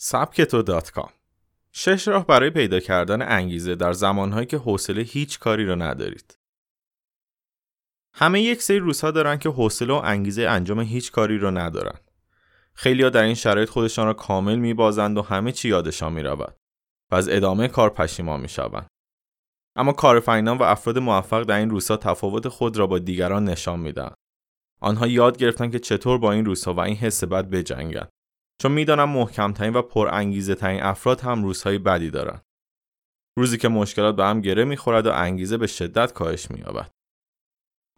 سبکتو شش راه برای پیدا کردن انگیزه در زمانهایی که حوصله هیچ کاری رو ندارید. همه یک سری روزها دارن که حوصله و انگیزه انجام هیچ کاری رو ندارن. خیلیا در این شرایط خودشان را کامل میبازند و همه چی یادشان می‌رود و از ادامه کار پشیمان می‌شوند. اما کارفینان و افراد موفق در این روزها تفاوت خود را با دیگران نشان میدن. آنها یاد گرفتن که چطور با این روزها و این حس بد بجنگند. چون می‌دانم محکمترین و پرانگیزه ترین افراد هم روزهای بدی دارند. روزی که مشکلات به هم گره می‌خورد و انگیزه به شدت کاهش مییابد.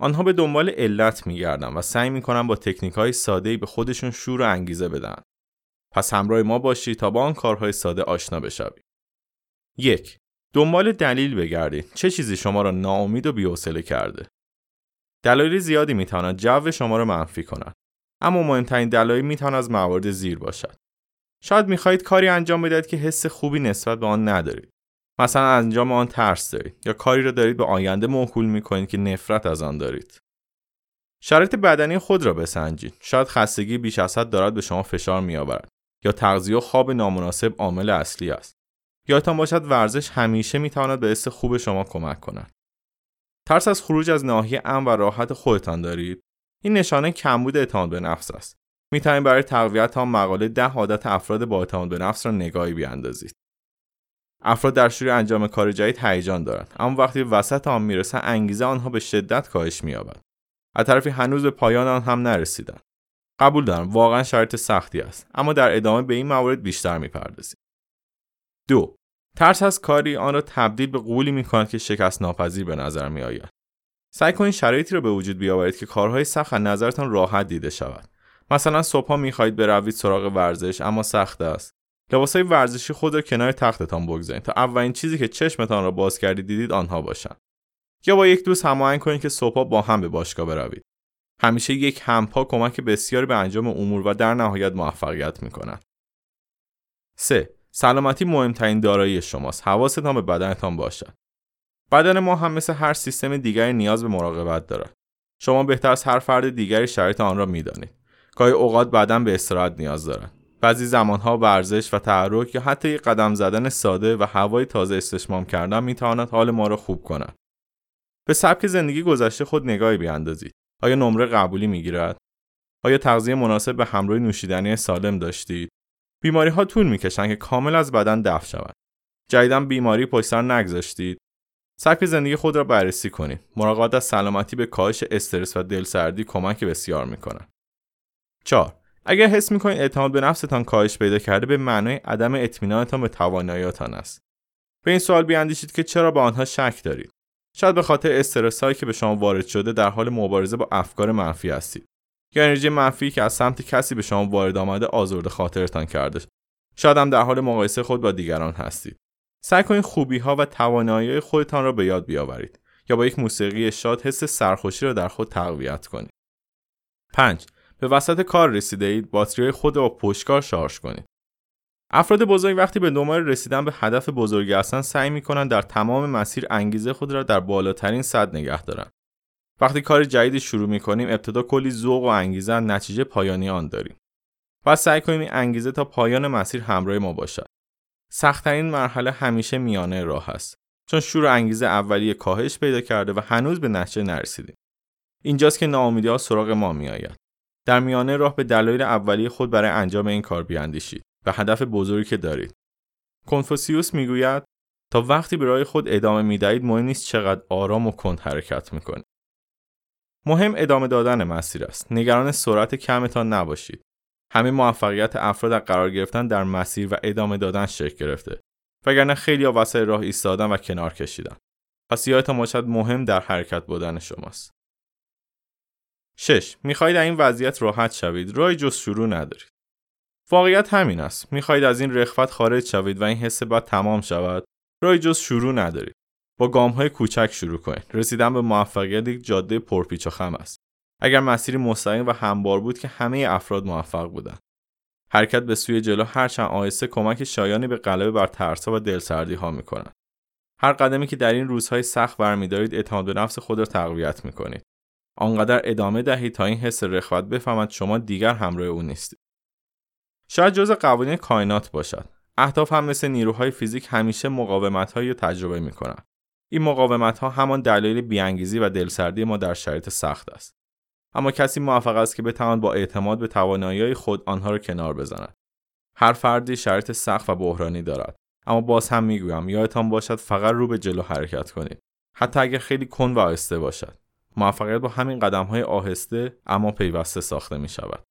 آنها به دنبال علت میگردند و سعی می‌کنن با تکنیک های ساده به خودشون شور و انگیزه بدن. پس همراه ما باشید تا با آن کارهای ساده آشنا بشوید. یک دنبال دلیل بگردید. چه چیزی شما را ناامید و بی‌حوصله کرده؟ دلایل زیادی می‌تواند جو شما را منفی کند. اما مهمترین دلایل می‌تواند از موارد زیر باشد. شاید می‌خواهید کاری انجام بدهید که حس خوبی نسبت به آن ندارید. مثلا انجام آن ترس دارید یا کاری را دارید به آینده موکول می‌کنید که نفرت از آن دارید. شرایط بدنی خود را بسنجید. شاید خستگی بیش از حد دارد به شما فشار میآورد یا تغذیه و خواب نامناسب عامل اصلی است. یادتان باشد ورزش همیشه می‌تواند به حس خوب شما کمک کند. ترس از خروج از ناحیه امن و راحت خودتان دارید این نشانه کمبود اعتماد به نفس است. می توانید برای تقویت آن مقاله ده عادت افراد با اعتماد به نفس را نگاهی بیاندازید. افراد در شروع انجام کار جدید هیجان دارند اما وقتی وسط آن می‌رسند انگیزه آنها به شدت کاهش مییابد از طرفی هنوز به پایان آن هم نرسیدند. قبول دارم واقعا شرط سختی است اما در ادامه به این موارد بیشتر می‌پردازیم دو ترس از کاری آن را تبدیل به قولی می کند که شکست ناپذیر به نظر می آید. سعی کنید شرایطی را به وجود بیاورید که کارهای سخت از نظرتان راحت دیده شود. مثلا صبحها می‌خواهید بروید سراغ ورزش اما سخت است. لباسهای ورزشی خود را کنار تختتان بگذارید تا اولین چیزی که چشمتان را باز کردید دیدید آنها باشند. یا با یک دوست هماهنگ کنید که صبحها با هم به باشگاه بروید. همیشه یک همپا کمک بسیاری به انجام امور و در نهایت موفقیت می کند. 3. سلامتی مهمترین دارایی شماست. حواستان به بدنتان باشد. بدن ما هم مثل هر سیستم دیگری نیاز به مراقبت دارد. شما بهتر از هر فرد دیگری شرایط آن را می‌دانید. گاهی اوقات بدن به استراحت نیاز دارد. بعضی زمانها ورزش و تحرک یا حتی یک قدم زدن ساده و هوای تازه استشمام کردن می‌تواند حال ما را خوب کند. به سبک زندگی گذشته خود نگاهی بیاندازید. آیا نمره قبولی می‌گیرد؟ آیا تغذیه مناسب به همراه نوشیدنی سالم داشتید؟ بیماری ها طول می‌کشند که کامل از بدن دفع شود. جدیدا بیماری پشت سر نگذاشتید. سبک زندگی خود را بررسی کنید. مراقبت از سلامتی به کاهش استرس و دلسردی کمک بسیار می‌کنند. 4. اگر حس می‌کنید اعتماد به نفستان کاهش پیدا کرده به معنای عدم اطمینانتان به تواناییاتان است. به این سوال بیاندیشید که چرا به آنها شک دارید. شاید به خاطر استرس هایی که به شما وارد شده در حال مبارزه با افکار منفی هستید. یا انرژی منفی که از سمت کسی به شما وارد آمده آزرده خاطرتان کرده شاید هم در حال مقایسه خود با دیگران هستید سعی کنید خوبی ها و توانایی خودتان را به یاد بیاورید یا با یک موسیقی شاد حس سرخوشی را در خود تقویت کنید 5 به وسط کار رسیده اید باتری خود را با پشتکار شارژ کنید افراد بزرگ وقتی به دنبال رسیدن به هدف بزرگی هستند سعی می کنند در تمام مسیر انگیزه خود را در بالاترین سطح نگه دارند وقتی کار جدیدی شروع می کنیم ابتدا کلی ذوق و انگیزه نتیجه پایانی آن داریم. و سعی کنیم این انگیزه تا پایان مسیر همراه ما باشد. سختترین مرحله همیشه میانه راه است. چون شور انگیزه اولیه کاهش پیدا کرده و هنوز به نتیجه نرسیدیم. اینجاست که ناامیدی ها سراغ ما میآید. در میانه راه به دلایل اولیه خود برای انجام این کار بیاندیشید و هدف بزرگی که دارید. کنفوسیوس می‌گوید تا وقتی به راه خود ادامه می‌دهید مهم نیست چقدر آرام و کند حرکت می‌کنید. مهم ادامه دادن مسیر است. نگران سرعت کمتان نباشید. همه موفقیت افراد از قرار گرفتن در مسیر و ادامه دادن شکل گرفته. وگرنه خیلی ها وسط راه ایستادن و کنار کشیدن. پس یادتان باشد مهم در حرکت بودن شماست. 6. می‌خواهید این وضعیت راحت شوید. راه جز شروع ندارید. واقعیت همین است. می‌خواهید از این رخوت خارج شوید و این حس بد تمام شود. راه جز شروع ندارید. با گام های کوچک شروع کنید. رسیدن به موفقیت یک جاده پرپیچ و خم است. اگر مسیری مستقیم و همبار بود که همه افراد موفق بودند. حرکت به سوی جلو هرچند آهسته کمک شایانی به غلبه بر ترسها و دلسردی ها می کند. هر قدمی که در این روزهای سخت برمیدارید اعتماد به نفس خود را تقویت می کنید. آنقدر ادامه دهید تا این حس رخوت بفهمد شما دیگر همراه او نیستید. شاید جز قوانین کائنات باشد اهداف هم مثل نیروهای فیزیک همیشه مقاومت رو تجربه می کنن. این مقاومت ها همان دلیل بیانگیزی و دلسردی ما در شرایط سخت است. اما کسی موفق است که بتواند با اعتماد به توانایی خود آنها را کنار بزند. هر فردی شرایط سخت و بحرانی دارد. اما باز هم می‌گویم یادتان باشد فقط رو به جلو حرکت کنید. حتی اگر خیلی کن و آهسته باشد. موفقیت با همین قدم های آهسته اما پیوسته ساخته می شود.